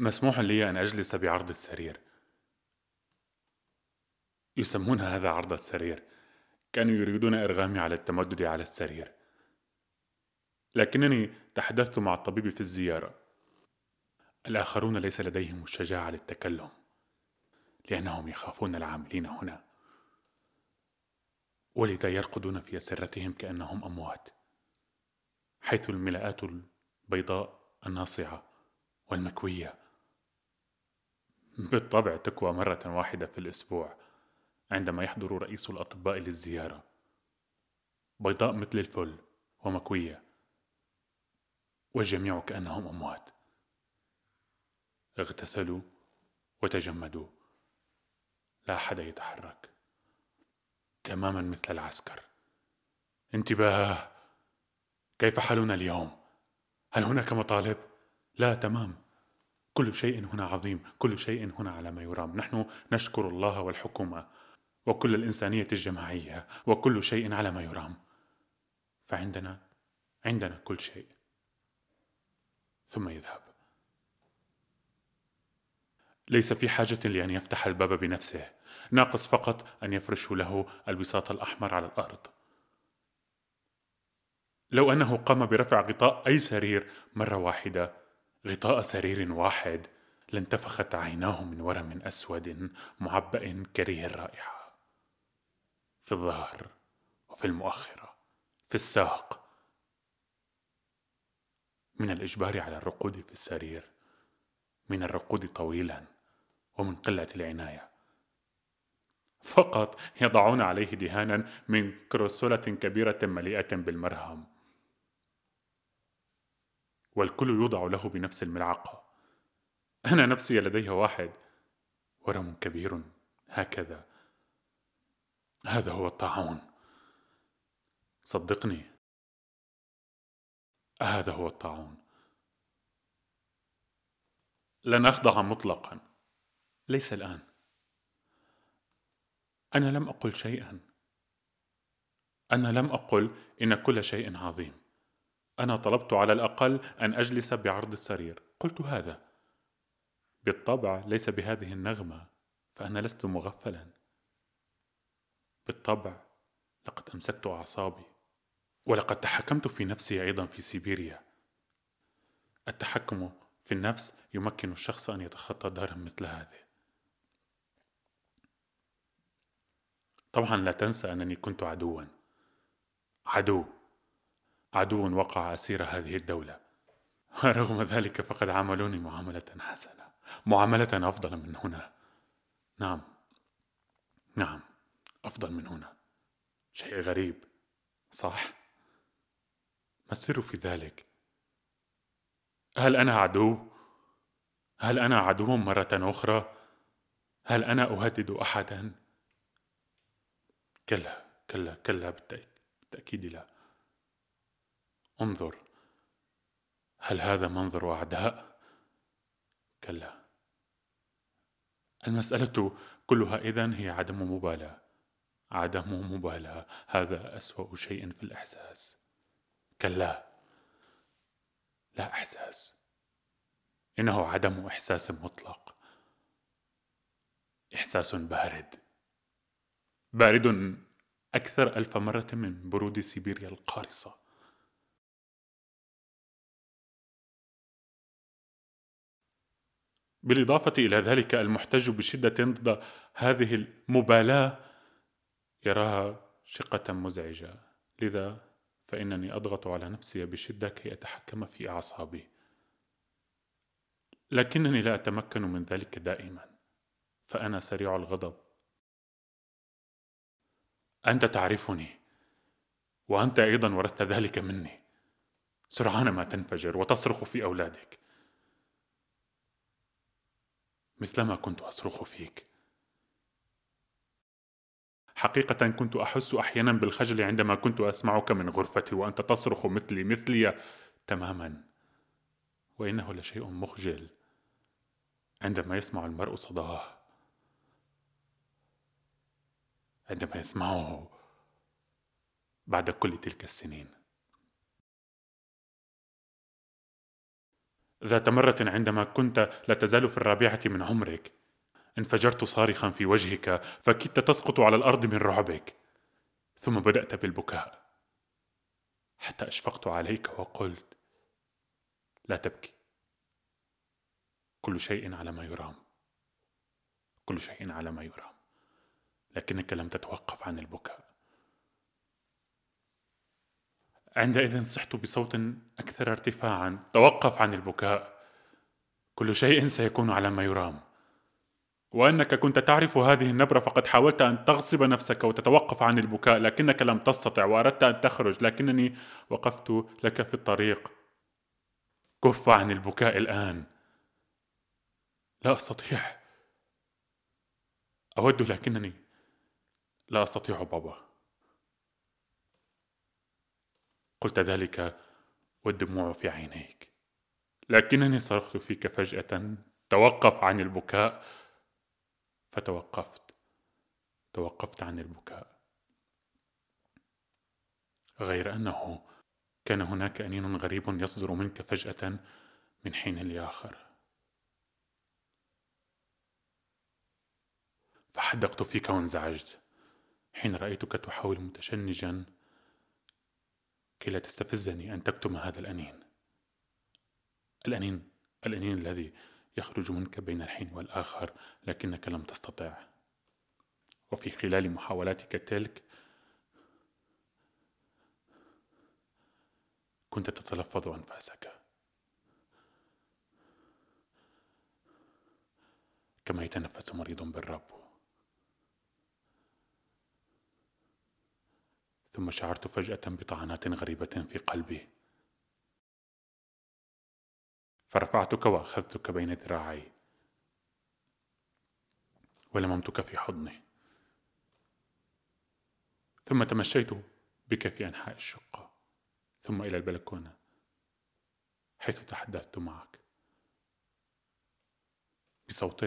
مسموح لي أن أجلس بعرض السرير. يسمون هذا عرض السرير. كانوا يريدون إرغامي على التمدد على السرير. لكنني تحدثت مع الطبيب في الزيارة. الآخرون ليس لديهم الشجاعة للتكلم لأنهم يخافون العاملين هنا. ولذا يرقدون في أسرتهم كأنهم أموات حيث الملاءات البيضاء الناصعة والمكوية. بالطبع تكوى مرة واحدة في الأسبوع عندما يحضر رئيس الأطباء للزيارة. بيضاء مثل الفل ومكوية. والجميع كأنهم أموات. اغتسلوا وتجمدوا. لا أحد يتحرك. تماما مثل العسكر. انتباه! كيف حالنا اليوم؟ هل هناك مطالب؟ لا تمام. كل شيء هنا عظيم كل شيء هنا على ما يرام. نحن نشكر الله والحكومة وكل الإنسانية الجماعية وكل شيء على ما يرام. فعندنا عندنا كل شيء. ثم يذهب. ليس في حاجة لأن يفتح الباب بنفسه. ناقص فقط أن يفرشوا له الوساط الأحمر على الأرض. لو أنه قام برفع غطاء أي سرير مرة واحدة غطاء سرير واحد لانتفخت عيناه من ورم أسود معبأ كريه الرائحة. في الظهر وفي المؤخرة في الساق. من الإجبار على الرقود في السرير من الرقود طويلا ومن قلة العناية. فقط يضعون عليه دهانا من كروسولة كبيرة مليئة بالمرهم. والكل يوضع له بنفس الملعقة. أنا نفسي لديها واحد. ورم كبير هكذا. هذا هو الطاعون. صدقني. هذا هو الطاعون. لن أخضع مطلقا. ليس الآن. أنا لم أقل شيئا. أنا لم أقل إن كل شيء عظيم. أنا طلبت على الأقل أن أجلس بعرض السرير. قلت هذا. بالطبع ليس بهذه النغمة فأنا لست مغفلا. بالطبع لقد أمسكت أعصابي. ولقد تحكمت في نفسي أيضا في سيبيريا. التحكم في النفس يمكن الشخص أن يتخطى دارا مثل هذه. طبعا لا تنسى أنني كنت عدوا. عدو. عدو وقع أسير هذه الدولة. ورغم ذلك فقد عاملوني معاملة حسنة. معاملة أفضل من هنا. نعم. نعم. أفضل من هنا. شيء غريب. صح؟ ما السر في ذلك؟ هل أنا عدو؟ هل أنا عدو مرة أخرى؟ هل أنا أهدد أحدا؟ كلا كلا كلا بالتأكيد لا. انظر. هل هذا منظر أعداء؟ كلا. المسألة كلها إذن هي عدم مبالاة. عدم مبالاة. هذا أسوأ شيء في الإحساس. كلا. لا إحساس. إنه عدم إحساس مطلق. إحساس بارد. بارد أكثر ألف مرة من برود سيبيريا القارصة. بالإضافة إلى ذلك المحتج بشدة ضد هذه المبالاة يراها شقة مزعجة. لذا فإنني أضغط على نفسي بشدة كي أتحكم في أعصابي. لكنني لا أتمكن من ذلك دائما فأنا سريع الغضب. أنت تعرفني وأنت أيضا ورثت ذلك مني. سرعان ما تنفجر وتصرخ في أولادك. مثلما كنت أصرخ فيك. حقيقة كنت أحس أحيانا بالخجل عندما كنت أسمعك من غرفتي وأنت تصرخ مثلي مثلي تماما. وإنه لشيء مخجل عندما يسمع المرء صداه. عندما يسمعه بعد كل تلك السنين. ذات مرة عندما كنت لا تزال في الرابعة من عمرك انفجرت صارخا في وجهك فكدت تسقط على الأرض من رعبك ثم بدأت بالبكاء حتى أشفقت عليك وقلت لا تبكي كل شيء على ما يرام كل شيء على ما يرام لكنك لم تتوقف عن البكاء. عندئذ صحت بصوت أكثر ارتفاعا. توقف عن البكاء. كل شيء سيكون على ما يرام. وأنك كنت تعرف هذه النبرة فقد حاولت أن تغصب نفسك وتتوقف عن البكاء لكنك لم تستطع وأردت أن تخرج. لكنني وقفت لك في الطريق. كف عن البكاء الآن. لا أستطيع. أود لكنني لا أستطيع بابا. قلت ذلك والدموع في عينيك. لكنني صرخت فيك فجأة توقف عن البكاء. فتوقفت توقفت عن البكاء. غير أنه كان هناك أنين غريب يصدر منك فجأة من حين لآخر. فحدقت فيك وانزعجت حين رأيتك تحاول متشنجا كي لا تستفزني أن تكتم هذا الأنين. الأنين الأنين الذي يخرج منك بين الحين والآخر لكنك لم تستطع. وفي خلال محاولاتك تلك كنت تتلفظ أنفاسك. كما يتنفس مريض بالرب. ثم شعرت فجأة بطعنات غريبة في قلبي. فرفعتك وأخذتك بين ذراعي. ولممتك في حضني. ثم تمشيت بك في أنحاء الشقة. ثم إلى البلكونة حيث تحدثت معك. بصوت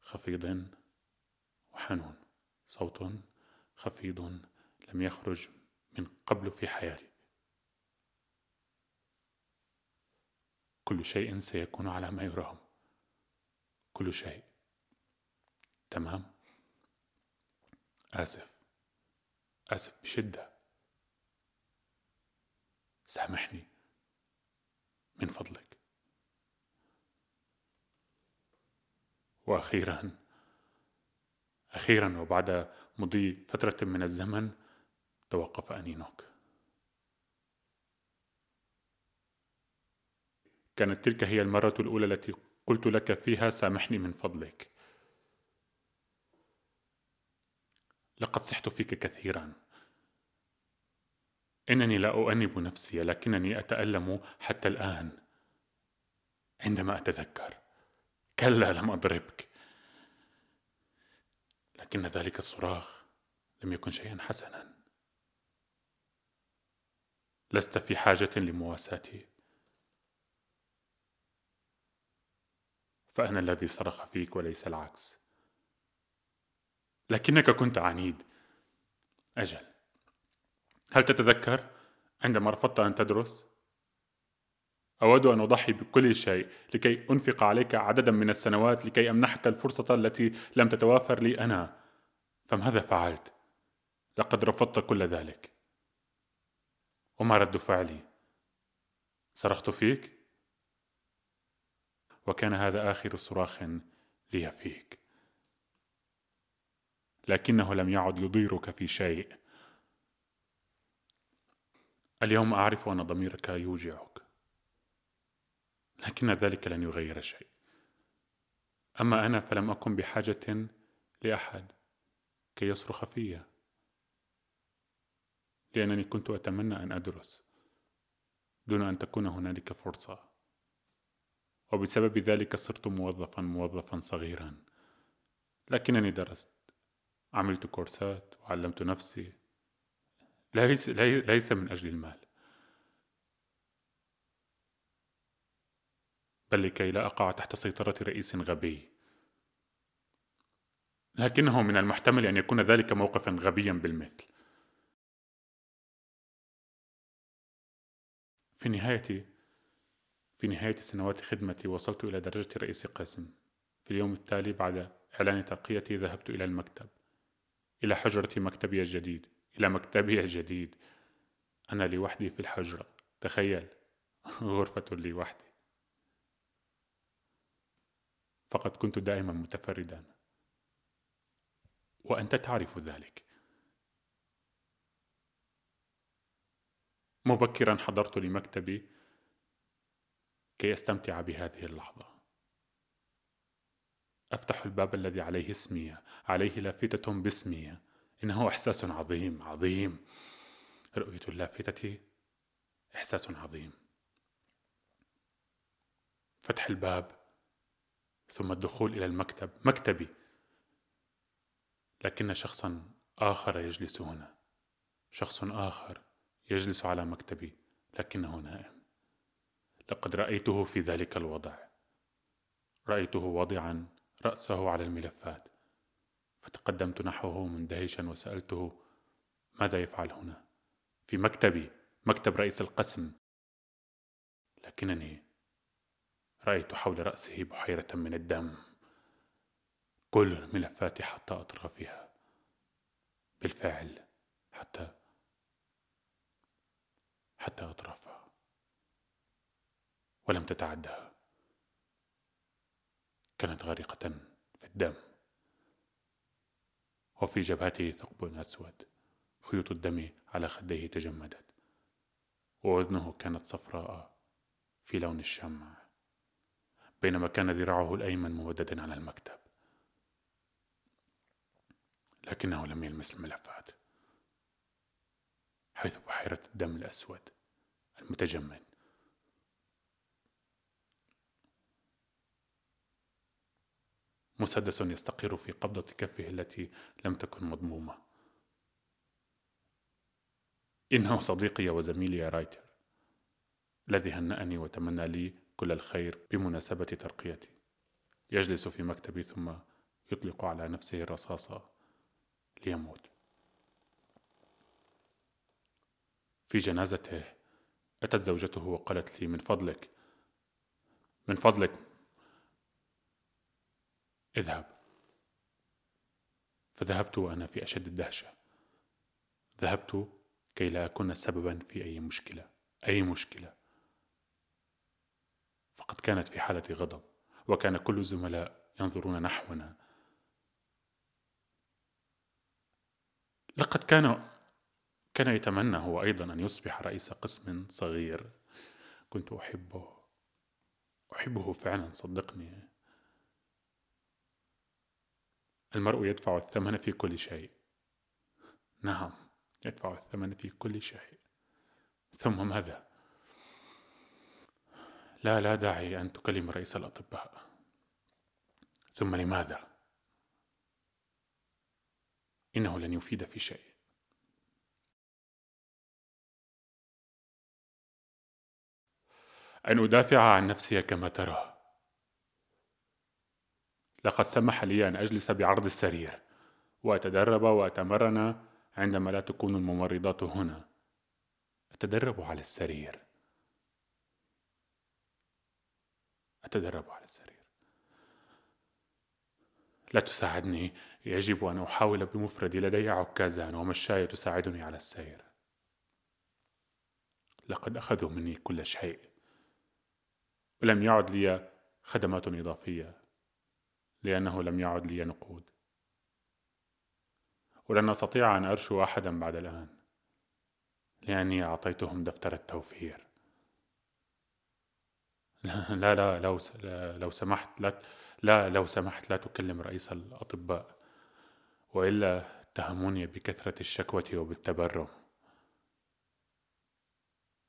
خفيض وحنون. صوت خفيض لم يخرج من قبل في حياتي. كل شيء سيكون على ما يرام كل شيء. تمام؟ آسف. آسف بشدة. سامحني. من فضلك. وأخيرا أخيرا وبعد مضي فترة من الزمن توقف أنينوك. كانت تلك هي المرة الأولى التي قلت لك فيها سامحني من فضلك. لقد صحت فيك كثيرا. إنني لا أؤنب نفسي لكنني أتألم حتى الآن. عندما أتذكر. كلا لم أضربك. لكن ذلك الصراخ لم يكن شيئا حسنا. لست في حاجة لمواساتي فأنا الذي صرخ فيك وليس العكس. لكنك كنت عنيد. أجل. هل تتذكر عندما رفضت أن تدرس؟ أود أن أضحي بكل شيء لكي أنفق عليك عددا من السنوات لكي أمنحك الفرصة التي لم تتوافر لي أنا. فماذا فعلت؟ لقد رفضت كل ذلك. وما رد فعلي؟ صرخت فيك؟ وكان هذا آخر صراخ لي فيك. لكنه لم يعد يضيرك في شيء. اليوم أعرف أن ضميرك يوجعك. لكن ذلك لن يغير شيء. أما أنا فلم أكن بحاجة لأحد كي يصرخ في لأنني كنت أتمنى أن أدرس دون أن تكون هنالك فرصة. وبسبب ذلك صرت موظفا موظفا صغيرا. لكنني درست عملت كورسات وعلمت نفسي. ليس, ليس من أجل المال. بل لكي لا أقع تحت سيطرة رئيس غبي. لكنه من المحتمل أن يكون ذلك موقفا غبيا بالمثل. في النهاية في نهاية سنوات خدمتي وصلت إلى درجة رئيس قسم في اليوم التالي بعد إعلان ترقيتي ذهبت إلى المكتب إلى حجرة مكتبي الجديد إلى مكتبي الجديد. أنا لوحدي في الحجرة تخيل غرفة لي وحدي فقد كنت دائما متفردا. وأنت تعرف ذلك. مبكرا حضرت لمكتبي كي أستمتع بهذه اللحظة. أفتح الباب الذي عليه اسمي عليه لافتة باسمي. إنه إحساس عظيم عظيم. رؤية اللافتة إحساس عظيم. فتح الباب ثم الدخول إلى المكتب مكتبي. لكن شخصا آخر يجلس هنا. شخص آخر. يجلس على مكتبي لكنه نائم. لقد رأيته في ذلك الوضع. رأيته واضعا رأسه على الملفات. فتقدمت نحوه مندهشا وسألته ماذا يفعل هنا؟ في مكتبي مكتب رئيس القسم. لكنني رأيت حول رأسه بحيرة من الدم. كل الملفات حتى اطرافها بالفعل حتى حتى أطرافها. ولم تتعدها. كانت غارقة في الدم. وفي جبهته ثقب أسود. خيوط الدم على خديه تجمدت. وأذنه كانت صفراء في لون الشمع. بينما كان ذراعه الأيمن ممددا على المكتب. لكنه لم يلمس الملفات. حيث بحيرة الدم الأسود. المتجمد مسدس يستقر في قبضة كفه التي لم تكن مضمومة. إنه صديقي وزميلي يا رايتر الذي هنأني وتمنى لي كل الخير بمناسبة ترقيتي. يجلس في مكتبي ثم يطلق على نفسه الرصاصة ليموت. في جنازته أتت زوجته وقالت لي من فضلك من فضلك اذهب. فذهبت وأنا في أشد الدهشة. ذهبت كي لا أكون سببا في أي مشكلة أي مشكلة. فقد كانت في حالة غضب وكان كل الزملاء ينظرون نحونا. لقد كان كان يتمنى هو أيضا أن يصبح رئيس قسم صغير. كنت أحبه. أحبه فعلا صدقني. المرء يدفع الثمن في كل شيء. نعم يدفع الثمن في كل شيء. ثم ماذا؟ لا لا داعي أن تكلم رئيس الأطباء. ثم لماذا؟ إنه لن يفيد في شيء. أن أدافع عن نفسي كما ترى لقد سمح لي أن أجلس بعرض السرير وأتدرب وأتمرن عندما لا تكون الممرضات هنا. أتدرب على السرير. أتدرب على السرير. لا تساعدني. يجب أن أحاول بمفردي لدي عكازان ومشاية تساعدني على السير. لقد أخذوا مني كل شيء. ولم يعد لي خدمات إضافية لأنه لم يعد لي نقود. ولن أستطيع أن أرشو أحدا بعد الآن لأني أعطيتهم دفتر التوفير. لا لا لو لو سمحت لا لا لو سمحت لا تكلم رئيس الأطباء وإلا اتهموني بكثرة الشكوى وبالتبرم.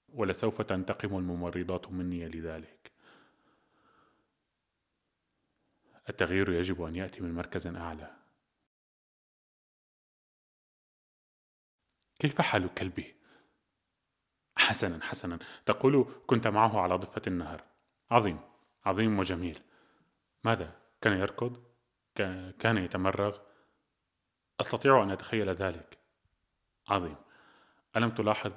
ولسوف تنتقم الممرضات مني لذلك. التغيير يجب أن يأتي من مركز أعلى كيف حال كلبي؟ حسنا حسنا تقول كنت معه على ضفة النهر عظيم عظيم وجميل ماذا؟ كان يركض؟ كان يتمرغ؟ أستطيع أن أتخيل ذلك عظيم ألم تلاحظ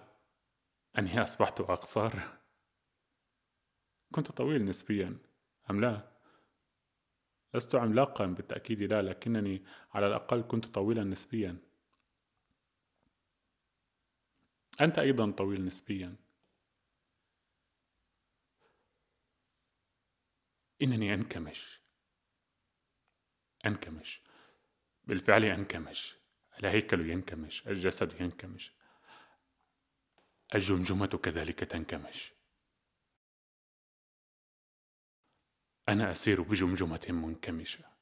أني أصبحت أقصر؟ كنت طويل نسبيا أم لا؟ لست عملاقا بالتأكيد لا لكنني على الأقل كنت طويلا نسبيا. أنت أيضا طويل نسبيا. إنني أنكمش. أنكمش. بالفعل أنكمش. الهيكل ينكمش. الجسد ينكمش. الجمجمة كذلك تنكمش. أنا أسير بجمجمة منكمشة.